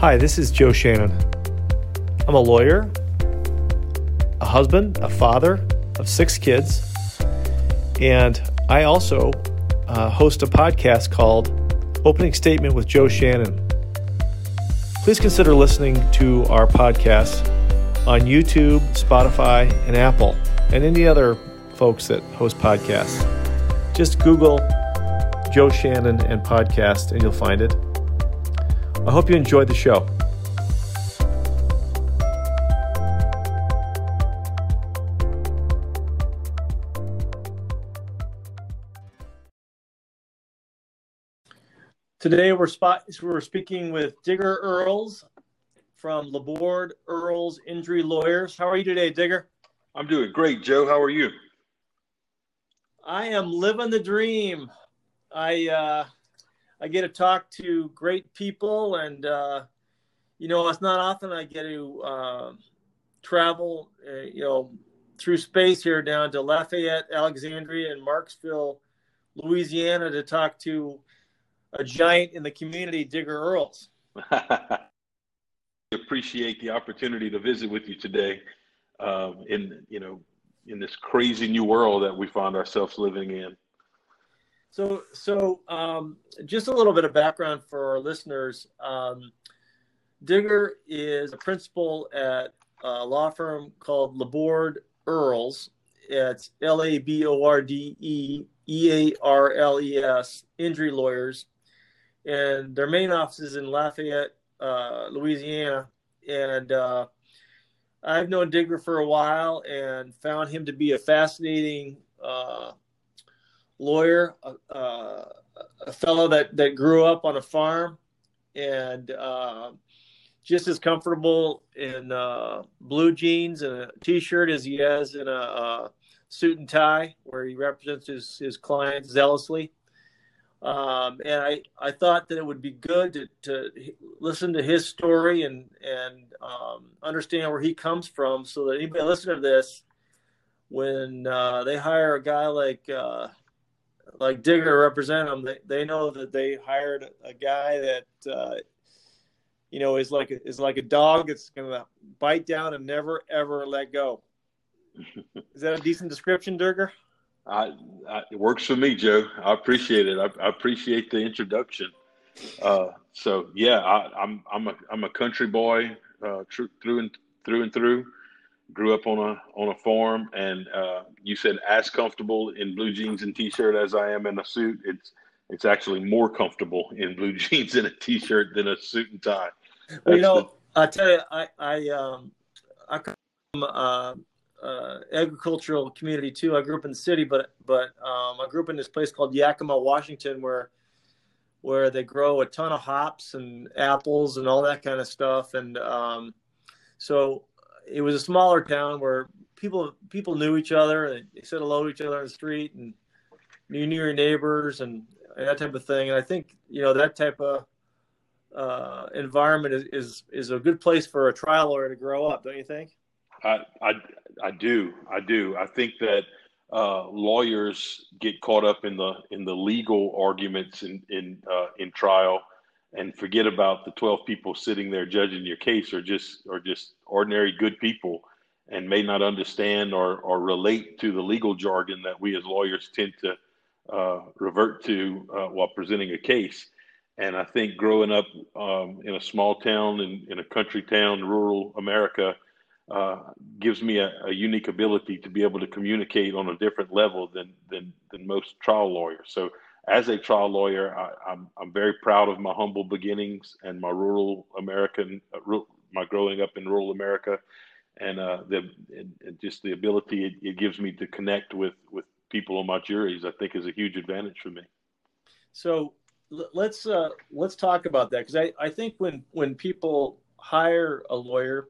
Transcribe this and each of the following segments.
Hi, this is Joe Shannon. I'm a lawyer, a husband, a father of six kids, and I also uh, host a podcast called Opening Statement with Joe Shannon. Please consider listening to our podcast on YouTube, Spotify, and Apple, and any other folks that host podcasts. Just Google Joe Shannon and podcast, and you'll find it. I hope you enjoyed the show. Today we're spot we're speaking with Digger Earles from Laborde Earles Injury Lawyers. How are you today, Digger? I'm doing great, Joe. How are you? I am living the dream. I uh, I get to talk to great people, and uh, you know, it's not often I get to uh, travel, uh, you know, through space here down to Lafayette, Alexandria, and Marksville, Louisiana, to talk to a giant in the community, Digger Earles. appreciate the opportunity to visit with you today, um, in you know, in this crazy new world that we find ourselves living in. So, so um, just a little bit of background for our listeners. Um, Digger is a principal at a law firm called Laborde Earles. It's L A B O R D E E A R L E S, injury lawyers. And their main office is in Lafayette, uh, Louisiana. And uh, I've known Digger for a while and found him to be a fascinating uh, lawyer, a, a, fellow that, that grew up on a farm and uh, just as comfortable in uh, blue jeans and a t-shirt as he has in a, a, suit and tie where he represents his, his clients zealously. Um, and I, I thought that it would be good to, to listen to his story and, and um, understand where he comes from so that anybody listening to this, when uh, they hire a guy like uh, like Digger represent them, they, they know that they hired a guy that uh, you know is like a, is like a dog that's going to bite down and never ever let go. Is that a decent description, Digger? I, I, it works for me, Joe. I appreciate it. I, I appreciate the introduction. Uh, so yeah, I, am I'm, I'm a I'm a country boy uh, tr- through and through and through grew up on a on a farm, and uh, you said as comfortable in blue jeans and t-shirt as I am in a suit. It's it's actually more comfortable in blue jeans and a t-shirt than a suit and tie. well, you know, the... I tell you, I I um I come from uh, uh, agricultural community too. I grew up in the city, but but um, I grew up in this place called Yakima, Washington, where where they grow a ton of hops and apples and all that kind of stuff, and um, so it was a smaller town where people people knew each other they said hello to each other on the street and you knew your neighbors and that type of thing. And I think you know that type of uh, environment is, is is a good place for a trial lawyer to grow up, don't you think? I I, I do I do I think that uh, lawyers get caught up in the in the legal arguments in in uh, in trial and forget about the 12 people sitting there judging your case or just or just ordinary good people and may not understand or, or relate to the legal jargon that we as lawyers tend to uh, revert to uh, while presenting a case. And I think growing up um, in a small town in, in a country town, rural America, uh, gives me a, a, unique ability to be able to communicate on a different level than, than, than most trial lawyers. So as a trial lawyer, I, am I'm, I'm very proud of my humble beginnings and my rural American, uh, my growing up in rural America, and uh, the and, and just the ability it, it, gives me to connect with with people on my juries. I think is a huge advantage for me. So let's uh, let's talk about that because I, I think when when people hire a lawyer,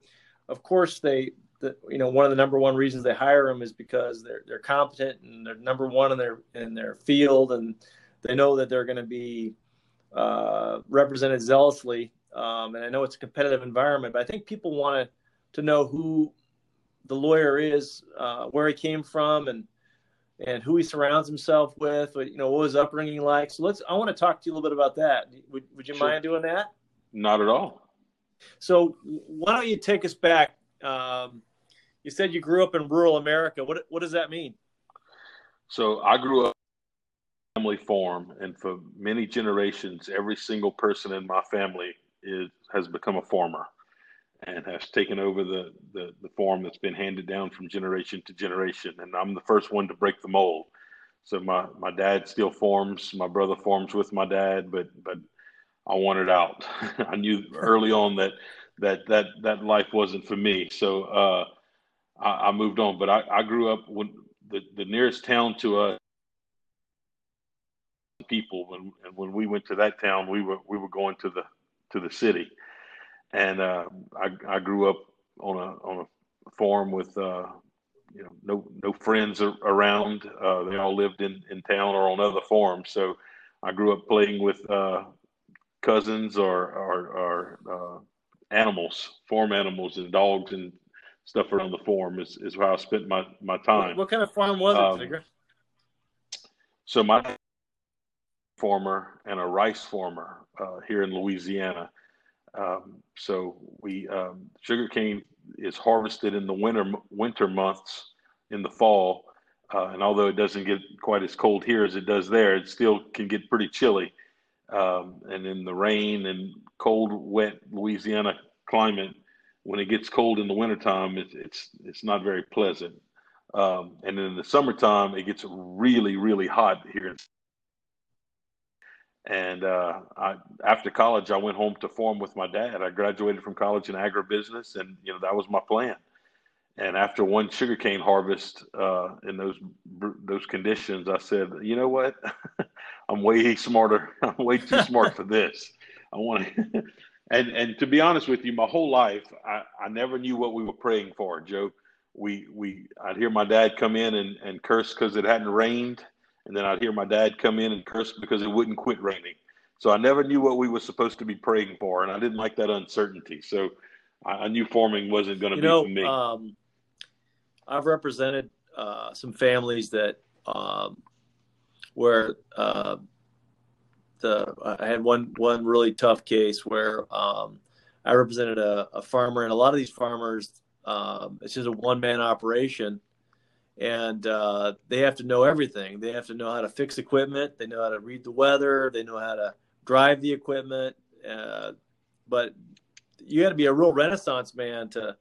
of course they the, you know one of the number one reasons they hire them is because they're they're competent and they're number one in their in their field and they know that they're going to be uh, represented zealously. Um, and I know it's a competitive environment, but I think people want to know who the lawyer is, uh, where he came from, and and who he surrounds himself with. You know, what his upbringing like. So let's. I want to talk to you a little bit about that. Would Would you sure. mind doing that? Not at all. So why don't you take us back? Um, you said you grew up in rural America. What what does that mean? So I grew up family farm, and for many generations, every single person in my family is has become a farmer and has taken over the, the, the farm that's been handed down from generation to generation. And I'm the first one to break the mold. So my, my dad still farms, my brother farms with my dad, but but I wanted out. I knew early on that that that that life wasn't for me. So uh, I, I, moved on. But I, I grew up when the, the nearest town to us people when and when we went to that town we were we were going to the to the city and uh, I, I grew up on a on a farm with uh, you know no no friends around. Uh, they all lived in in town or on other farms. So I grew up playing with uh, cousins or or, or uh, animals, farm animals, and dogs and stuff around the farm is, is where I spent my my time. What, what kind of farm was it, um, So my farmer and a rice farmer uh, here in Louisiana. Um, so we um, sugarcane is harvested in the winter winter months in the fall, uh, and although it doesn't get quite as cold here as it does there, it still can get pretty chilly. Um, and in the rain and cold, wet Louisiana climate, when it gets cold in the wintertime, it's it's it's not very pleasant. Um, and in the summertime, it gets really really hot here and uh, I, after college, I went home to farm with my dad. I graduated from college in agribusiness, and you know that was my plan. And after one sugarcane harvest uh, in those those conditions, I said, you know what, I'm way smarter. I'm way too smart for this. I want to. and and to be honest with you, my whole life, I, I never knew what we were praying for, Joe. We we I'd hear my dad come in and, and curse because it hadn't rained and then I'd hear my dad come in and curse because it wouldn't quit raining. So I never knew what we were supposed to be praying for, and I didn't like that uncertainty. So I, knew farming wasn't going to be know, for me. Um, I've represented uh, some families that um, where uh, the I had one one really tough case where um, I represented a, a, farmer, and a lot of these farmers, um, it's just a one man operation, and uh, they have to know everything. They have to know how to fix equipment. They know how to read the weather. They know how to drive the equipment. Uh, but you got to be a real renaissance man to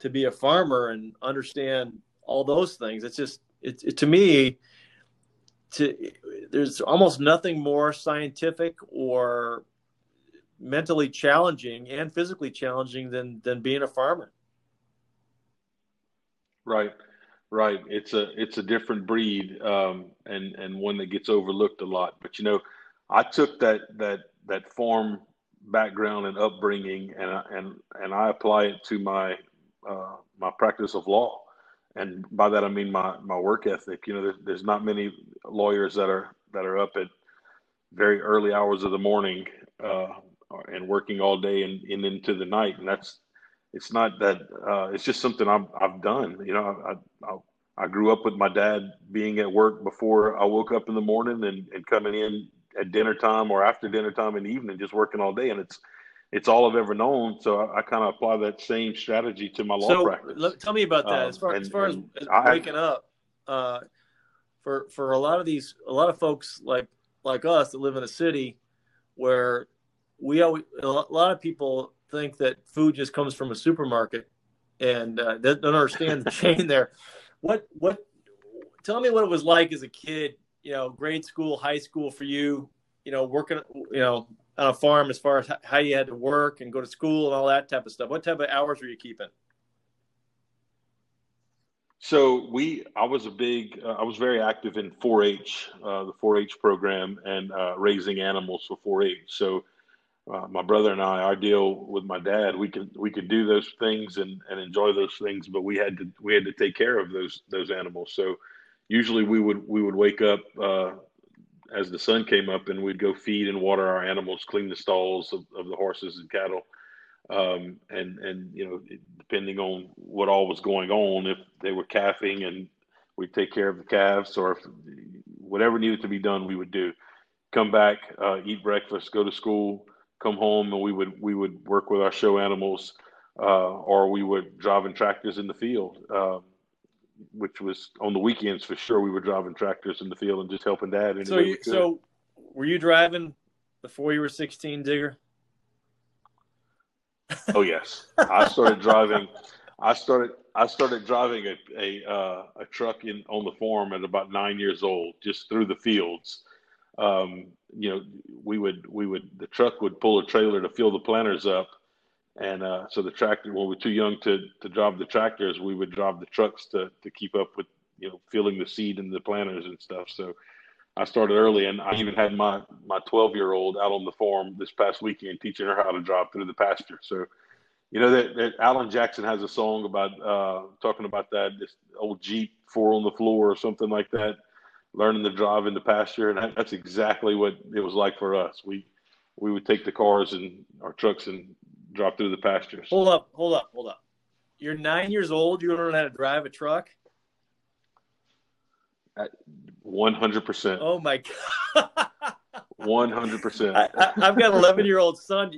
to be a farmer and understand all those things. It's just it, it to me to there's almost nothing more scientific or mentally challenging and physically challenging than than being a farmer. Right. Right. It's a it's a different breed, um, and and one that gets overlooked a lot. But you know, I took that that that farm background and upbringing, and and and I apply it to my uh, my practice of law, and by that I mean my my work ethic. You know, there's, there's not many lawyers that are that are up at very early hours of the morning uh, and working all day and, and into the night, and that's it's not that uh, it's just something I've, I've done. You know, I, I, I grew up with my dad being at work before I woke up in the morning and, and coming in at dinner time or after dinner time in the evening, just working all day. And it's, it's all I've ever known. So I, I kind of apply that same strategy to my law so, practice. Let, tell me about that. Um, as far, and, as, far as waking up, uh, for, for a lot of these, a lot of folks like, like us that live in a city where we always, a lot of people think that food just comes from a supermarket and uh, don't understand the chain there. What what? Tell me what it was like as a kid. You know, grade school, high school for you. You know, working. You know, on a farm as far as how you had to work and go to school and all that type of stuff. What type of hours were you keeping? So we, I was a big, uh, I was very active in 4-H, uh, the 4-H program, and uh, raising animals for 4-H. So uh, my brother and I, our deal with my dad, we could we could do those things and, and enjoy those things, but we had to we had to take care of those those animals. So usually we would we would wake up uh, as the sun came up and we'd go feed and water our animals, clean the stalls of, of the horses and cattle, um, and and you know depending on what all was going on, if they were calving and we'd take care of the calves or if whatever needed to be done, we would do. Come back, uh, eat breakfast, go to school come home and we would we would work with our show animals, uh, or we would driving tractors in the field. Um, which was on the weekends for sure. We were driving tractors in the field and just helping dad. So, you, so were you driving before you were 16, Digger? Oh yes, I started driving. I started I started driving a a, uh, a truck in on the farm at about nine years old, just through the fields. Um, you know, we would we would the truck would pull a trailer to fill the planters up, and uh, so the tractor when we were too young to to drive the tractors, we would drive the trucks to to keep up with you know filling the seed in the planters and stuff. So I started early, and I even had my my 12 year old out on the farm this past weekend teaching her how to drive through the pasture. So, you know that, that Alan Jackson has a song about uh, talking about that this old Jeep four on the floor or something like that, learning to drive in the pasture, and that's exactly what it was like for us. We we would take the cars and our trucks and drive through the pastures. Hold up, hold up, hold up. You're nine years old. You learn how to drive a truck. One hundred percent. Oh my god. One hundred percent. I've got an eleven-year-old son.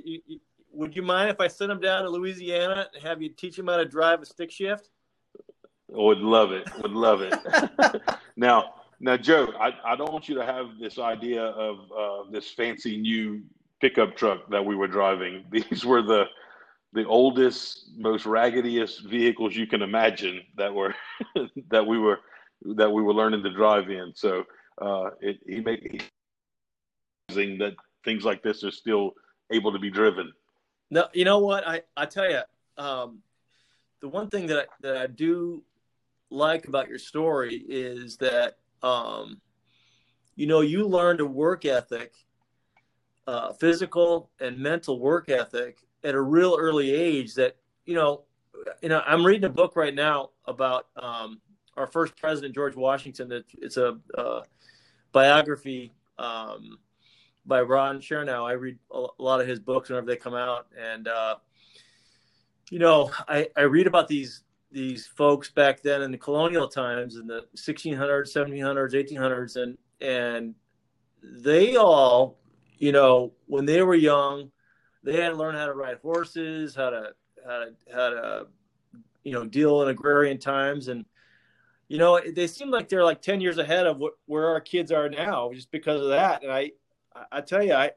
would you mind if I sent him down to Louisiana and have you teach him how to drive a stick shift? Would love it. Would love it. now, now, Joe, I, I don't want you to have this idea of uh, this fancy new pickup truck that we were driving. These were the the oldest, most raggediest vehicles you can imagine that were that we were that we were learning to drive in. So uh, it, he made that things like this are still able to be driven. No, you know what? I I tell you, um, the one thing that I, that I do like about your story is that um, you know you learned a work ethic, uh, physical and mental work ethic at a real early age. That you know, you know, I'm reading a book right now about um, our first president, George Washington. It's a uh, biography um, by Ron Chernow. I read a lot of his books whenever they come out, and uh, you know, I, I read about these these folks back then in the colonial times in the 1600s, 1700s, 1800s, and and they all, you know, when they were young, they had to learn how to ride horses, how to how to how to you know deal in agrarian times and you know, they seem like they're like 10 years ahead of what, where our kids are now just because of that. And I, I tell you, I,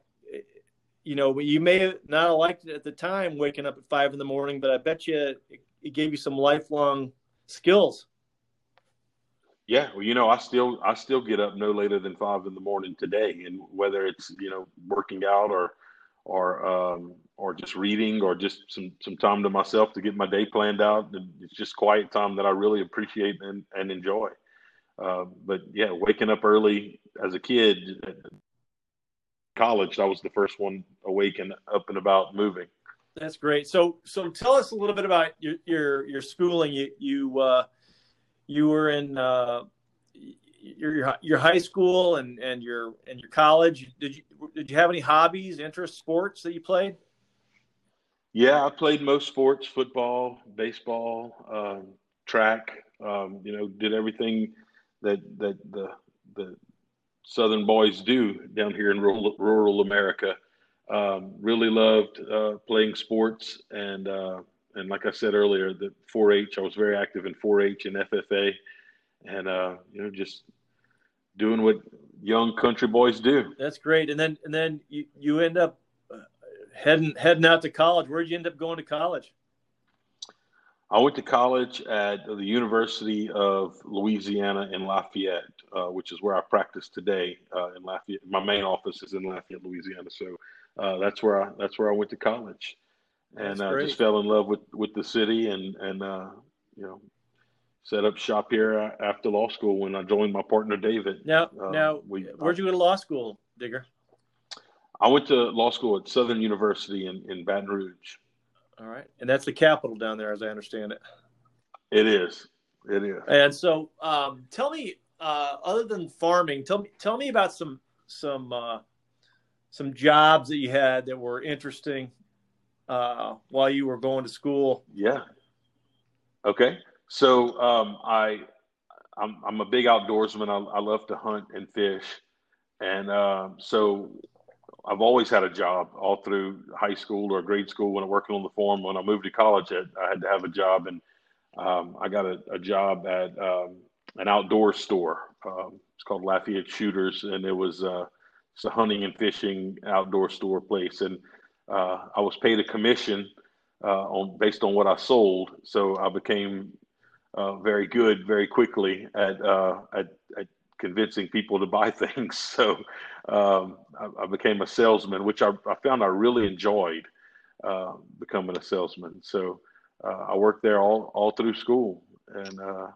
you know, you may not have liked it at the time waking up at five in the morning, but I bet you it, it gave you some lifelong skills. Yeah, well, you know, I still I still get up no later than five in the morning today, and whether it's you know working out or or um, or just reading or just some some time to myself to get my day planned out. It's just quiet time that I really appreciate and, and enjoy. Uh, but yeah, waking up early as a kid, college, I was the first one awake and up and about moving. That's great. So so tell us a little bit about your your, your schooling. You you uh, you were in uh, your your high school and and your and your college. Did you did you have any hobbies, interests, sports that you played? Yeah, I played most sports: football, baseball, um, track. Um, you know, did everything that that the the Southern boys do down here in rural, rural America. Um, really loved uh, playing sports, and uh, and like I said earlier, the 4-H. I was very active in 4-H and FFA, and uh, you know, just doing what young country boys do. That's great. And then and then you, you end up heading heading out to college. Where'd you end up going to college? I went to college at the University of Louisiana in Lafayette, uh, which is where I practice today. Uh, in Lafayette, my main office is in Lafayette, Louisiana. So uh, that's where I that's where I went to college, and I uh, just fell in love with with the city and and uh, you know set up shop here after law school when I joined my partner David. Now, uh, now, we, where'd you go to law school, Digger? I went to law school at Southern University in, in Baton Rouge. All right. And that's the capital down there, as I understand it. It is. It is. And so um, tell me, uh, other than farming, tell me, tell me about some, some, uh, some jobs that you had that were interesting uh, while you were going to school. Yeah. Okay. So um, I, I'm, I'm, a big outdoorsman. I, I, love to hunt and fish. And um, so I've always had a job all through high school or grade school when I'm working on the farm. When I moved to college, I, I had to have a job, and um, I got a, a job at um, an outdoor store. Um, it's called Lafayette Shooters, and it was uh, it's a hunting and fishing outdoor store place. And uh, I was paid a commission uh, on based on what I sold, so I became uh, very good very quickly at, uh, at, at convincing people to buy things. So um, I, I, became a salesman, which I, I found I really enjoyed uh, becoming a salesman. So uh, I worked there all all through school and uh,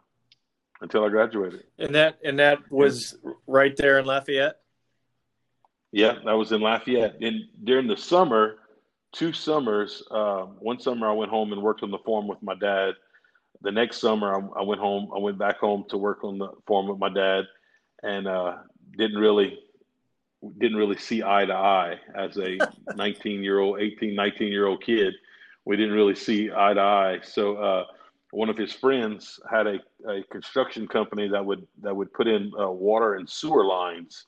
until I graduated. And that and that was right there in Lafayette. Yeah, that was in Lafayette. And during the summer, two summers. Um, one summer I went home and worked on the farm with my dad. The next summer I, I went home. I went back home to work on the farm with my dad, and uh, didn't really didn't really see eye to eye as a 19 year old, 18, 19 year old kid. We didn't really see eye to eye. So uh, one of his friends had a, a construction company that would that would put in uh, water and sewer lines.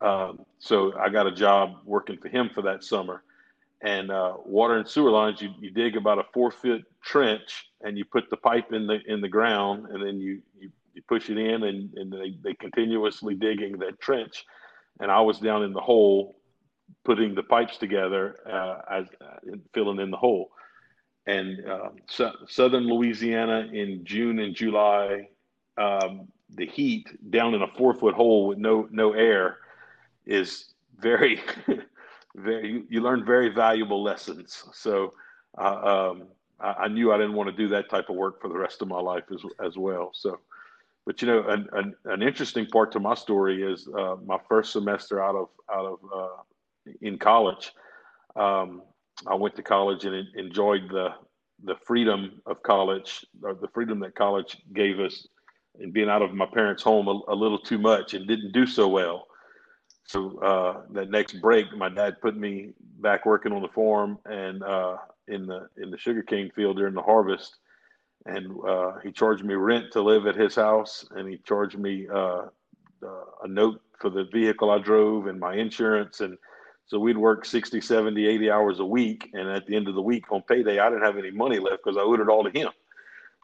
Um, so I got a job working for him for that summer. And uh, water and sewer lines, you, you dig about a four foot trench and you put the pipe in the in the ground, and then you you, you push it in, and, and they they continuously digging that trench. And I was down in the hole, putting the pipes together uh, as uh, filling in the hole and uh, so, southern Louisiana in June and July, um, the heat down in a four foot hole with no no air is very very you, learn very valuable lessons. So uh, um, I, I, knew I didn't want to do that type of work for the rest of my life as as well. So. But you know, an, an, an interesting part to my story is uh, my first semester out of out of uh, in college. Um, I went to college and enjoyed the the freedom of college, or the freedom that college gave us, and being out of my parents' home a, a little too much, and didn't do so well. So uh, that next break, my dad put me back working on the farm and uh, in the in the sugarcane field during the harvest, and uh, he charged me rent to live at his house, and he charged me uh, uh, a note for the vehicle I drove and my insurance and so we'd work 60, 70, 80 hours a week. And at the end of the week on payday, I didn't have any money left because I owed it all to him.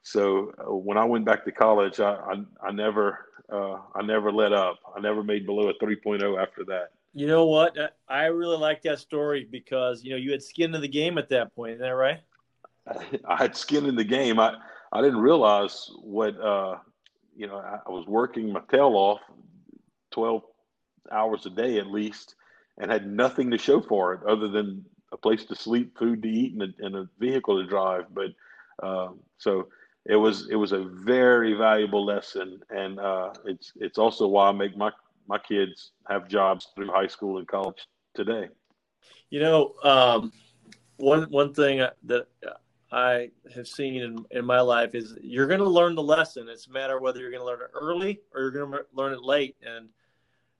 So uh, when I went back to college, I, I, I never, uh, I never let up. I never made below a 3.0 after that. You know what? I really like that story because, you know, you had skin in the game at that point. Isn't that right? I had skin in the game. I, I didn't realize what, uh, you know, I, I was working my tail off 12 hours a day at least and had nothing to show for it other than a place to sleep, food to eat, and a, and a vehicle to drive. But uh, so it was it was a very valuable lesson, and uh, it's it's also why I make my my kids have jobs through high school and college today. You know, um, one one thing that I have seen in, in my life is you're going to learn the lesson. It's a matter whether you're going to learn it early or you're going to learn it late. And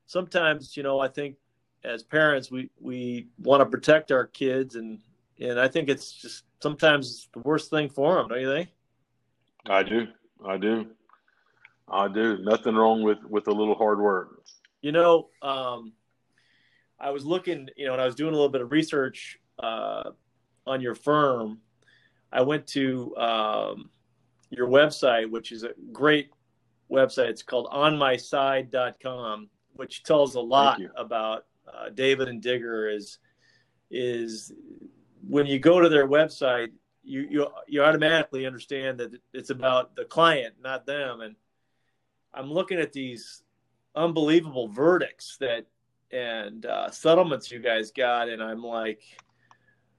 sometimes, you know, I think as parents, we we want to protect our kids, and and I think it's just sometimes it's the worst thing for them, don't you think? I do, I do, I do. Nothing wrong with with a little hard work. You know, um, I was looking, you know, and I was doing a little bit of research uh, on your firm. I went to um, your website, which is a great website. It's called onmyside.com, which tells a lot about uh, David and Digger is is when you go to their website, you you you automatically understand that it's about the client, not them. And I'm looking at these unbelievable verdicts that and uh, settlements you guys got, and I'm like,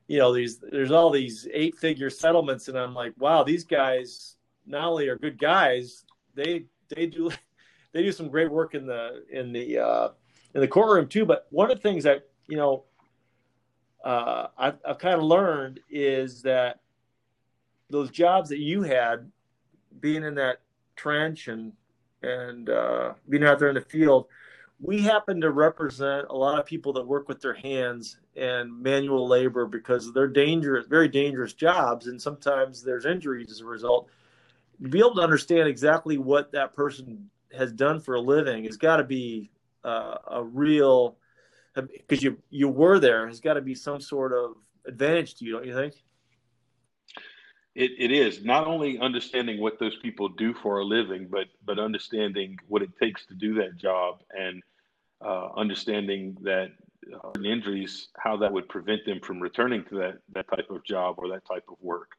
you know, these there's all these eight figure settlements, and I'm like, wow, these guys not only are good guys, they they do they do some great work in the in the uh, in the courtroom too. But one of the things that you know uh, I've, I've kind of learned is that those jobs that you had, being in that trench and and uh, being out there in the field, we happen to represent a lot of people that work with their hands and manual labor because they're dangerous, very dangerous jobs, and sometimes there's injuries as a result. To be able to understand exactly what that person has done for a living has got to be uh, a real because you you were there has got to be some sort of advantage to you, don't you think? It, it is not only understanding what those people do for a living, but but understanding what it takes to do that job and uh, understanding that uh, injuries, how that would prevent them from returning to that that type of job or that type of work.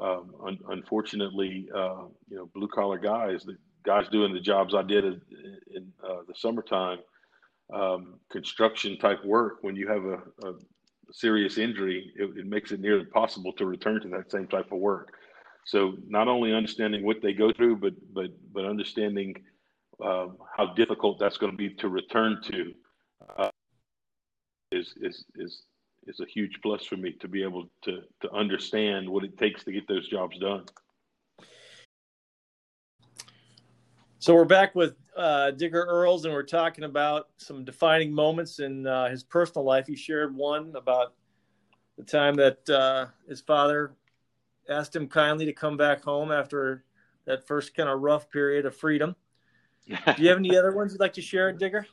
Um, un- unfortunately, uh, you know, blue collar guys, the guys doing the jobs I did in, in uh, the summertime, um, construction type work, when you have a, a serious injury, it, it, makes it nearly impossible to return to that same type of work. So not only understanding what they go through, but but but understanding uh, how difficult that's going to be to return to uh, is is is is a huge plus for me to be able to to understand what it takes to get those jobs done. So we're back with uh, Digger Earles, and we're talking about some defining moments in uh, his personal life. He shared one about the time that uh, his father asked him kindly to come back home after that first kind of rough period of freedom. Do you have any other ones you'd like to share, Digger?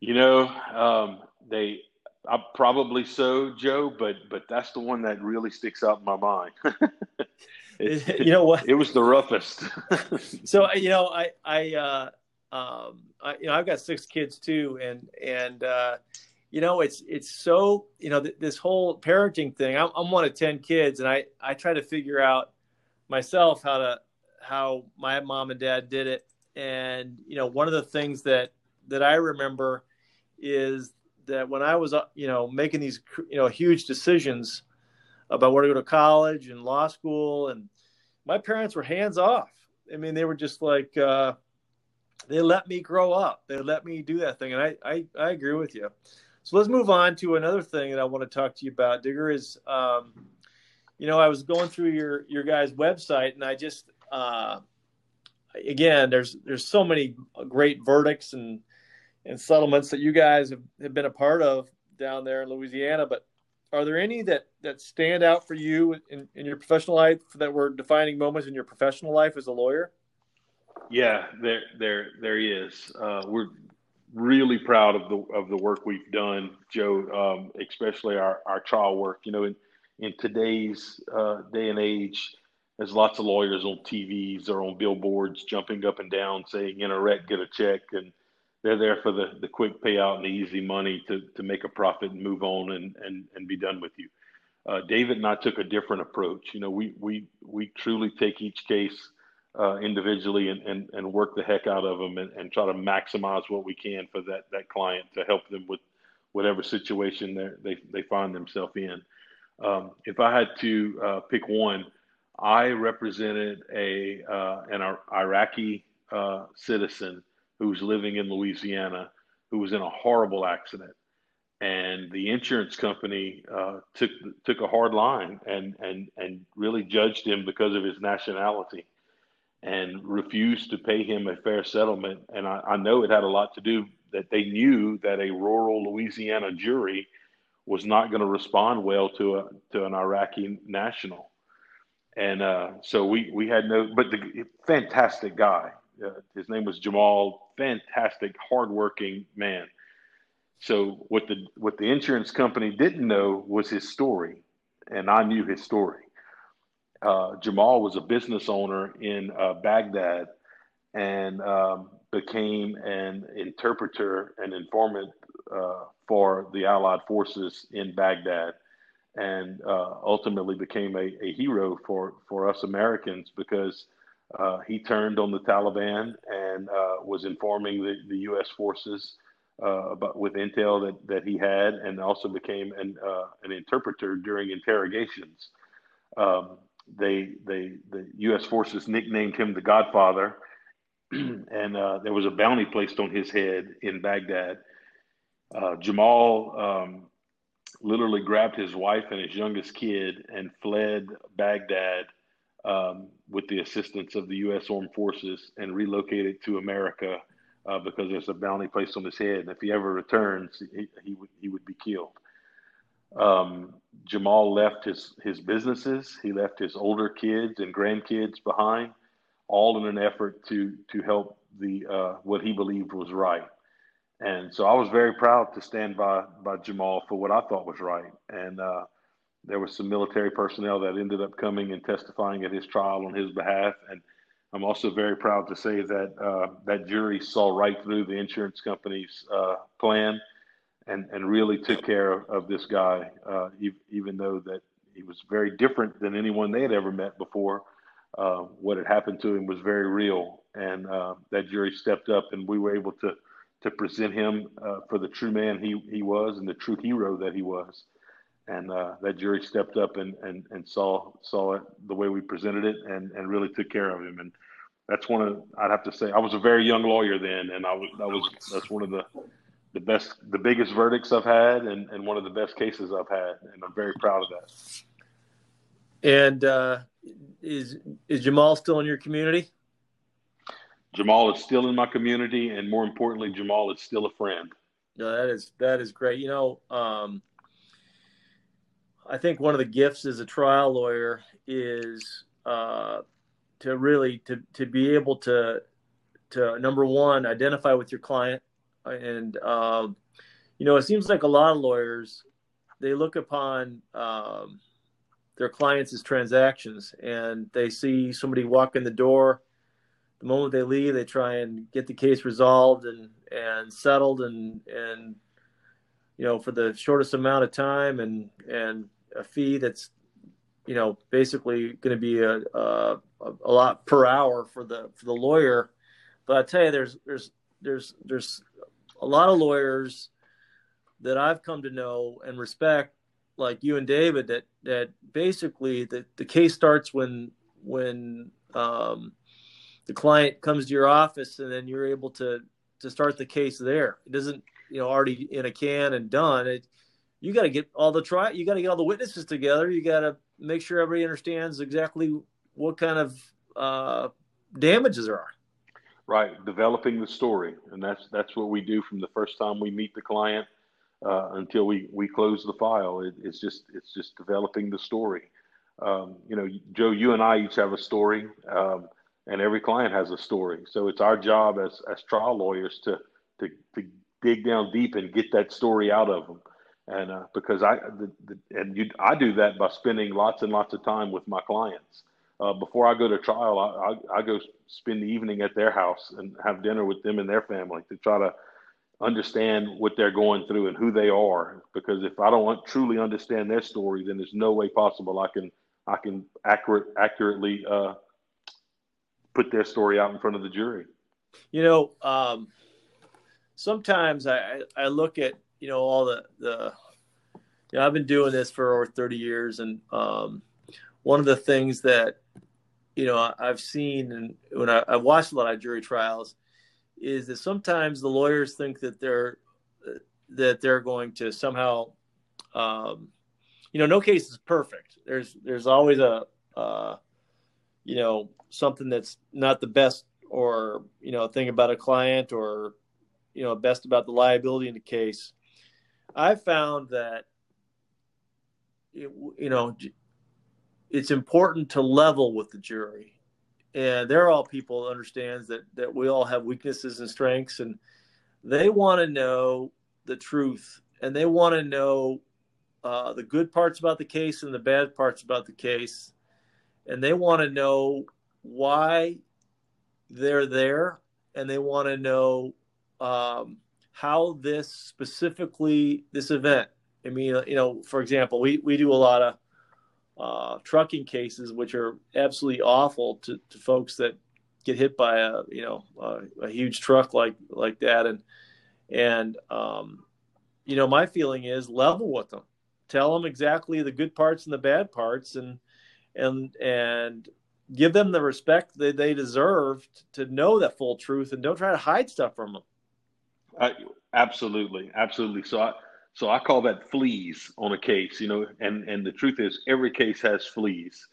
You know, um, they I probably so, Joe, but but that's the one that really sticks out in my mind. it, you know what? It was the roughest. so you know, I I, uh, um, I you know I've got six kids too, and and uh, you know it's it's so you know th- this whole parenting thing. I'm, I'm one of ten kids, and I I try to figure out myself how to how my mom and dad did it, and you know one of the things that that I remember is that when I was, uh, you know, making these, you know, huge decisions about where to go to college and law school, and my parents were hands off. I mean, they were just like, uh, they let me grow up. They let me do that thing, and I, I, I agree with you. So let's move on to another thing that I want to talk to you about. Digger is, um, you know, I was going through your your guys' website, and I just, uh, again, there's there's so many great verdicts and and settlements that you guys have, have been a part of down there in Louisiana. But are there any that, that stand out for you in, in your professional life that were defining moments in your professional life as a lawyer? Yeah, there, there, there is. Uh, we're really proud of the of the work we've done, Joe. Um, especially our, our trial work. You know, in in today's uh, day and age, there's lots of lawyers on TVs or on billboards jumping up and down saying, "In a wreck, get a check," and they're there for the, the quick payout and the easy money to, to make a profit and move on and, and, and be done with you. Uh, David and I took a different approach. You know, we, we, we truly take each case uh, individually and, and, and work the heck out of them and, and try to maximize what we can for that, that client to help them with whatever situation they they find themselves in. Um, if I had to uh, pick one, I represented a uh, an Iraqi uh, citizen who was living in Louisiana who was in a horrible accident. And the insurance company uh, took took a hard line and, and, and really judged him because of his nationality and refused to pay him a fair settlement. And I, I know it had a lot to do that they knew that a rural Louisiana jury was not going to respond well to a to an Iraqi national. And uh, so we we had no, but the fantastic guy, uh, his name was Jamal. Fantastic, hardworking man. So what the what the insurance company didn't know was his story, and I knew his story. Uh, Jamal was a business owner in uh, Baghdad and um, became an interpreter and informant uh, for the Allied forces in Baghdad, and uh, ultimately became a, a hero for for us Americans because uh, he turned on the Taliban and uh, was informing the, the U.S. forces uh, about with intel that, that he had, and also became an uh, an interpreter during interrogations. Um, they they the U.S. forces nicknamed him the Godfather, and uh, there was a bounty placed on his head in Baghdad. Jamal um, literally grabbed his wife and his youngest kid and fled Baghdad um, with the assistance of the U.S. Armed Forces and relocated to America uh, because there's a bounty placed on his head. And if he ever returns, he, he would he would be killed. Um, Jamal left his his businesses. He left his older kids and grandkids behind, all in an effort to to help the uh, what he believed was right. And so I was very proud to stand by by Jamal for what I thought was right. And uh, there was some military personnel that ended up coming and testifying at his trial on his behalf. And I'm also very proud to say that uh, that jury saw right through the insurance company's uh, plan and, and really took care of, of this guy, uh, even though that he was very different than anyone they had ever met before. Uh, what had happened to him was very real, and uh, that jury stepped up, and we were able to to present him uh, for the true man he he was and the true hero that he was. And uh, that jury stepped up and, and, and saw saw it the way we presented it, and, and really took care of him. And that's one of I'd have to say I was a very young lawyer then, and I was that was that's one of the the best the biggest verdicts I've had, and, and one of the best cases I've had, and I'm very proud of that. And uh, is is Jamal still in your community? Jamal is still in my community, and more importantly, Jamal is still a friend. No, that is that is great. You know, um, I think one of the gifts as a trial lawyer is uh, to really to to be able to to number one identify with your client, and um, you know, it seems like a lot of lawyers they look upon um, their clients as transactions, and they see somebody walk in the door. The moment they leave, they try and get the case resolved and and settled, and and you know for the shortest amount of time, and and a fee that's you know basically going to be a, a a lot per hour for the for the lawyer. But I tell you, there's there's there's there's a lot of lawyers that I've come to know and respect like you and David that that basically the, the case starts when when um, the client comes to your office and then you're able to to start the case there. It doesn't you know already in a can and done. It you got to get all the try you got to get all the witnesses together. You got to make sure everybody understands exactly what kind of uh, damages there are. Right, developing the story, and that's that's what we do from the first time we meet the client uh, until we we close the file. It, it's just it's just developing the story. Um, you know, Joe, you and I each have a story, um, and every client has a story. So it's our job as as trial lawyers to to to dig down deep and get that story out of them. And uh, because I the, the, and you, I do that by spending lots and lots of time with my clients. Uh, before I go to trial, I, I, I go spend the evening at their house and have dinner with them and their family to try to understand what they're going through and who they are. Because if I don't truly understand their story, then there's no way possible I can I can accurate accurately uh, put their story out in front of the jury. You know, um, sometimes I I look at you know all the the you know, I've been doing this for over 30 years, and um, one of the things that you know I've seen and when I, I've watched a lot of jury trials is that sometimes the lawyers think that they're that they're going to somehow um, you know no case is perfect. There's there's always a uh, you know something that's not the best or you know a thing about a client or you know best about the liability in the case i found that it, you know it's important to level with the jury. And they're all people that understands that that we all have weaknesses and strengths and they want to know the truth and they want to know uh, the good parts about the case and the bad parts about the case. And they want to know why they're there and they want to know um, how this specifically this event i mean you know for example we, we do a lot of uh, trucking cases, which are absolutely awful to, to folks that get hit by a you know a, a huge truck like like that, and and um, you know my feeling is level with them, tell them exactly the good parts and the bad parts, and and and give them the respect that they deserve to know that full truth, and don't try to hide stuff from them. Absolutely, absolutely. So I so I call that fleas on a case, you know, and, and the truth is every case has fleas.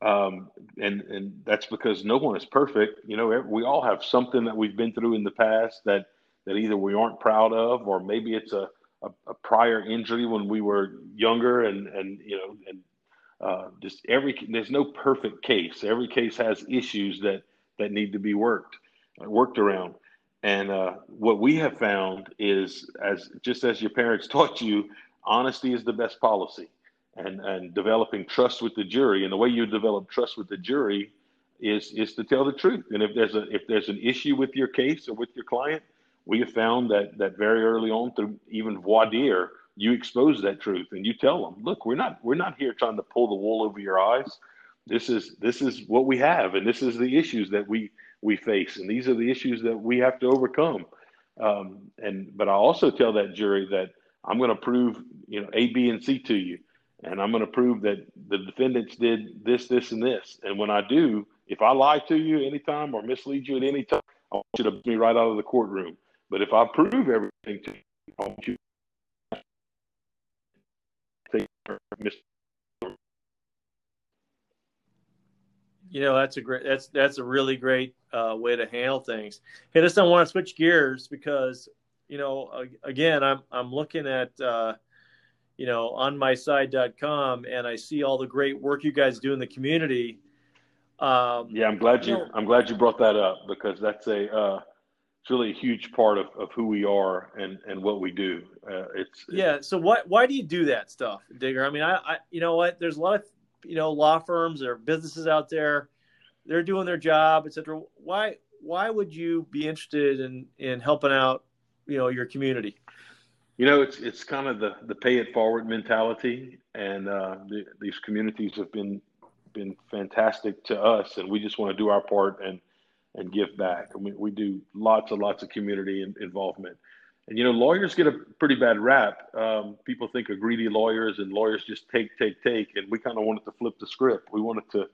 Um, and, and that's because no one is perfect. You know, we all have something that we've been through in the past that, that either we aren't proud of, or maybe it's a, a, a prior injury when we were younger and, and, you know, and, uh, just every, there's no perfect case. Every case has issues that, that need to be worked, worked around And uh, what we have found is, as just as your parents taught you, honesty is the best policy, and and developing trust with the jury. And the way you develop trust with the jury is is to tell the truth. And if there's a if there's an issue with your case or with your client, we have found that that very early on through even voir dire, you expose that truth and you tell them, look, we're not we're not here trying to pull the wool over your eyes. This is this is what we have, and this is the issues that we we face, and these are the issues that we have to overcome. Um, and but I also tell that jury that I'm going to prove you know A, B, and C to you, and I'm going to prove that the defendants did this, this, and this. And when I do, if I lie to you anytime or mislead you at any time, I want you to put me right out of the courtroom. But if I prove everything to you, I want you to take you know that's a great that's that's a really great uh, way to handle things. Hey listen i want to switch gears because you know again i'm i'm looking at uh, you know on my side.com and i see all the great work you guys do in the community. Um, yeah i'm glad you, you know, i'm glad you brought that up because that's a uh, it's really a huge part of, of who we are and and what we do. Uh, it's, it's yeah so why why do you do that stuff digger? I mean I, I you know what? There's a lot of you know law firms or businesses out there they're doing their job etc why why would you be interested in in helping out you know your community? You know it's it's kind of the the pay it forward mentality and uh, the, these communities have been been fantastic to us and we just want to do our part and and give back. I mean, we do lots and lots of community involvement and you know, lawyers get a pretty bad rap. Um, people think of greedy lawyers, and lawyers just take, take, take. And we kind of wanted to flip the script. We wanted to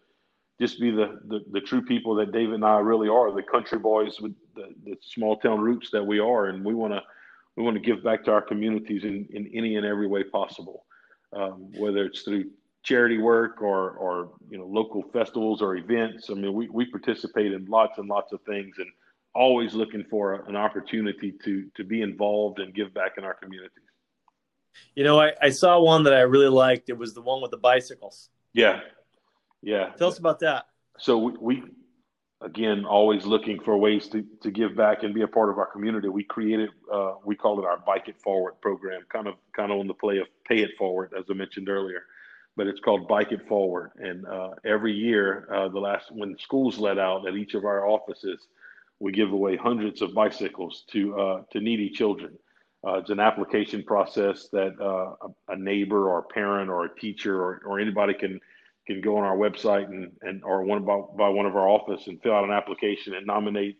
just be the, the, the true people that David and I really are, the country boys with the, the small town roots that we are, and we want to we want to give back to our communities in, in any and every way possible, um, whether it's through charity work or or you know local festivals or events. I mean, we we participate in lots and lots of things, and always looking for an opportunity to to be involved and give back in our communities. You know, I, I saw one that I really liked. It was the one with the bicycles. Yeah, yeah. Tell us about that. So we, we again always looking for ways to, to give back and be a part of our community. We created uh, we call it our Bike It Forward program, kind of kind of on the play of Pay It Forward, as I mentioned earlier. But it's called Bike It Forward, and uh, every year, uh, the last when schools let out at each of our offices, we give away hundreds of bicycles to uh, to needy children. Uh, it's an application process that uh, a, neighbor or a parent or a teacher or, or anybody can can go on our website and, and or one by, by one of our office and fill out an application and nominate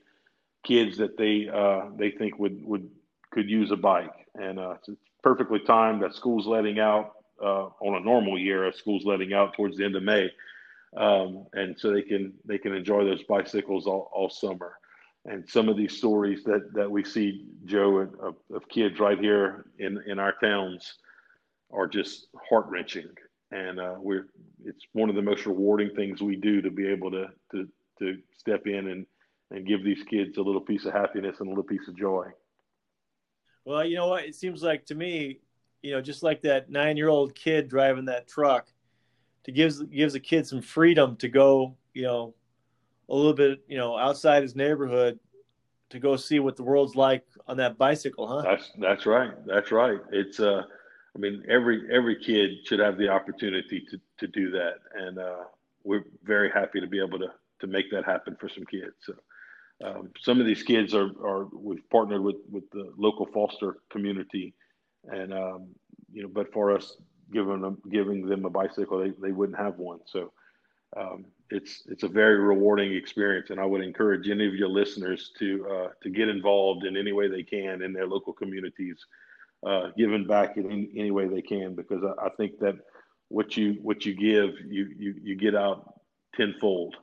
kids that they uh, they think would would could use a bike. And uh, it's perfectly timed that school's letting out uh, on a normal year. School's letting out towards the end of May, um, and so they can they can enjoy those bicycles all, all summer and some of these stories that that we see, Joe, of, of kids right here in in our towns, are just heart wrenching, and uh, we're it's one of the most rewarding things we do to be able to to to step in and and give these kids a little piece of happiness and a little piece of joy. Well, you know what? It seems like to me, you know, just like that nine-year-old kid driving that truck, to gives gives a kid some freedom to go, you know, a little bit, you know, outside his neighborhood to go see what the world's like on that bicycle, huh? That's that's right. That's right. It's uh I mean every every kid should have the opportunity to to do that and uh we're very happy to be able to to make that happen for some kids. So um, some of these kids are, are we've partnered with, with the local foster community and um, you know but for us giving them giving them a bicycle they, they wouldn't have one so um, it's it's a very rewarding experience, and I would encourage any of your listeners to uh, to get involved in any way they can in their local communities, uh, giving back in any, way they can, because I, I, think that what you what you give, you you you get out tenfold.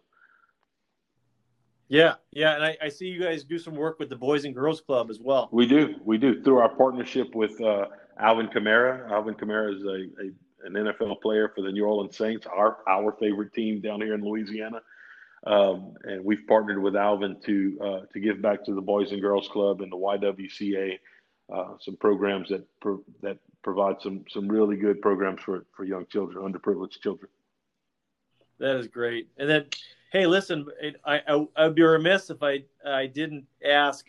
Yeah, yeah, and I, I see you guys do some work with the Boys and Girls Club as well. We do, we do through our partnership with uh, Alvin Kamara. Alvin Kamara is a, a an NFL player for the New Orleans Saints, our our favorite team down here in Louisiana. Um, and we've partnered with Alvin to uh, to give back to the Boys and Girls Club and the YWCA uh, some programs that pro- that provide some some really good programs for for young children, underprivileged children. That is great. And then, hey, listen, I I, I would be remiss if I I didn't ask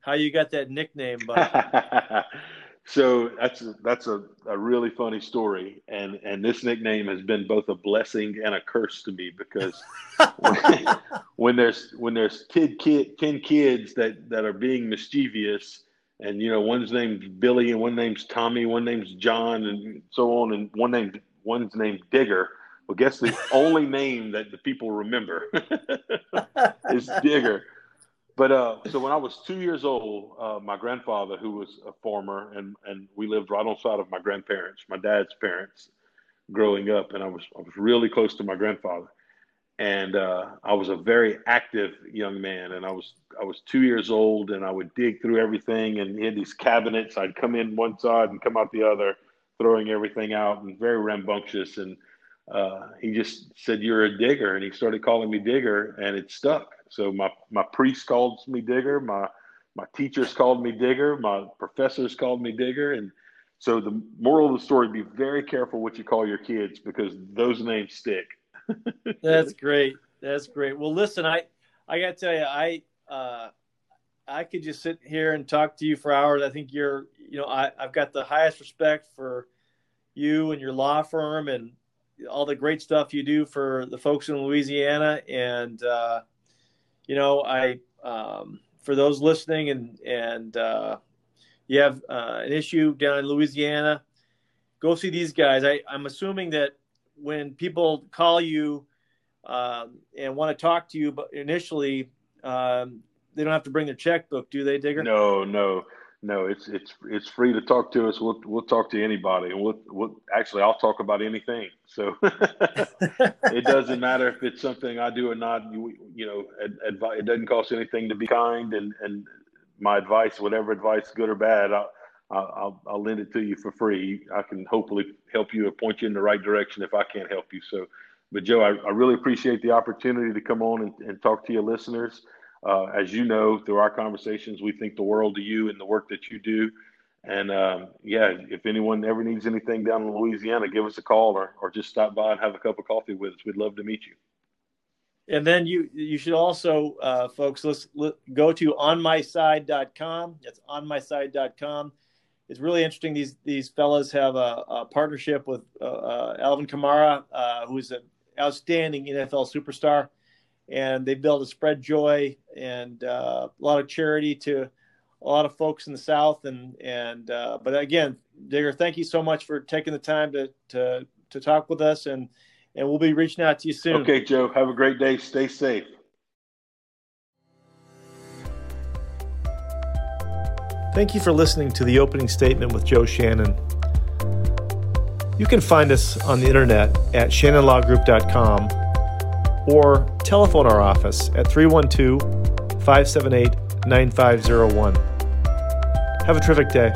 how you got that nickname, bud. so that's a, that's a, a really funny story, and and this nickname has been both a blessing and a curse to me because when, when there's when there's kid kid ten kids that that are being mischievous, and you know one's named Billy and one name's Tommy, one name's John, and so on, and one named one's named Digger. Well, guess the only name that the people remember is Digger. But uh, so when I was two years old, uh, my grandfather, who was a farmer, and and we lived right on side of my grandparents, my dad's parents, growing up, and I was I was really close to my grandfather, and uh, I was a very active young man, and I was I was two years old, and I would dig through everything, and he had these cabinets. I'd come in one side and come out the other, throwing everything out, and very rambunctious, and uh, he just said, "You're a digger," and he started calling me digger, and it stuck so my my priest calls me Digger, my my teachers called me Digger, my professors called me Digger, and so the moral of the story: be very careful what you call your kids because those names stick. That's great. That's great. Well, listen, I I got to tell you, I uh, I could just sit here and talk to you for hours. I think you're, you know, I, I've got the highest respect for you and your law firm and all the great stuff you do for the folks in Louisiana. And uh, you know, I um, for those listening and and uh, you have uh, an issue down in Louisiana, go see these guys. I, I'm assuming that when people call you um, and want to talk to you, but initially um, they don't have to bring their checkbook, do they, Digger? No, no no, it's it's it's free to talk to us. We'll we'll talk to anybody, and we'll, we'll actually I'll talk about anything. So it doesn't matter if it's something I do or not. You you know, advice, it doesn't cost anything to be kind, and and my advice, whatever advice, good or bad, I'll, I'll I'll lend it to you for free. I can hopefully help you or point you in the right direction if I can't help you. So, but Joe, I, I really appreciate the opportunity to come on and, and talk to your listeners. Uh, as you know, through our conversations, we think the world of you and the work that you do. And um, yeah, if anyone ever needs anything down in Louisiana, give us a call or, or just stop by and have a cup of coffee with us. We'd love to meet you. And then you you should also, uh, folks, let's let, go to onmyside.com. That's onmyside.com. It's really interesting. These these fellas have a, a partnership with uh, uh Alvin Kamara, uh, who's an outstanding NFL superstar and they've been able to spread joy and uh, a lot of charity to a lot of folks in the South. And and uh, but again, Digger, thank you so much for taking the time to to to talk with us, and and we'll be reaching out to you soon. Okay, Joe. Have a great day. Stay safe. Thank you for listening to the opening statement with Joe Shannon. You can find us on the internet at shannonlawgroup.com or telephone our office at 312 578 9501. Have a terrific day.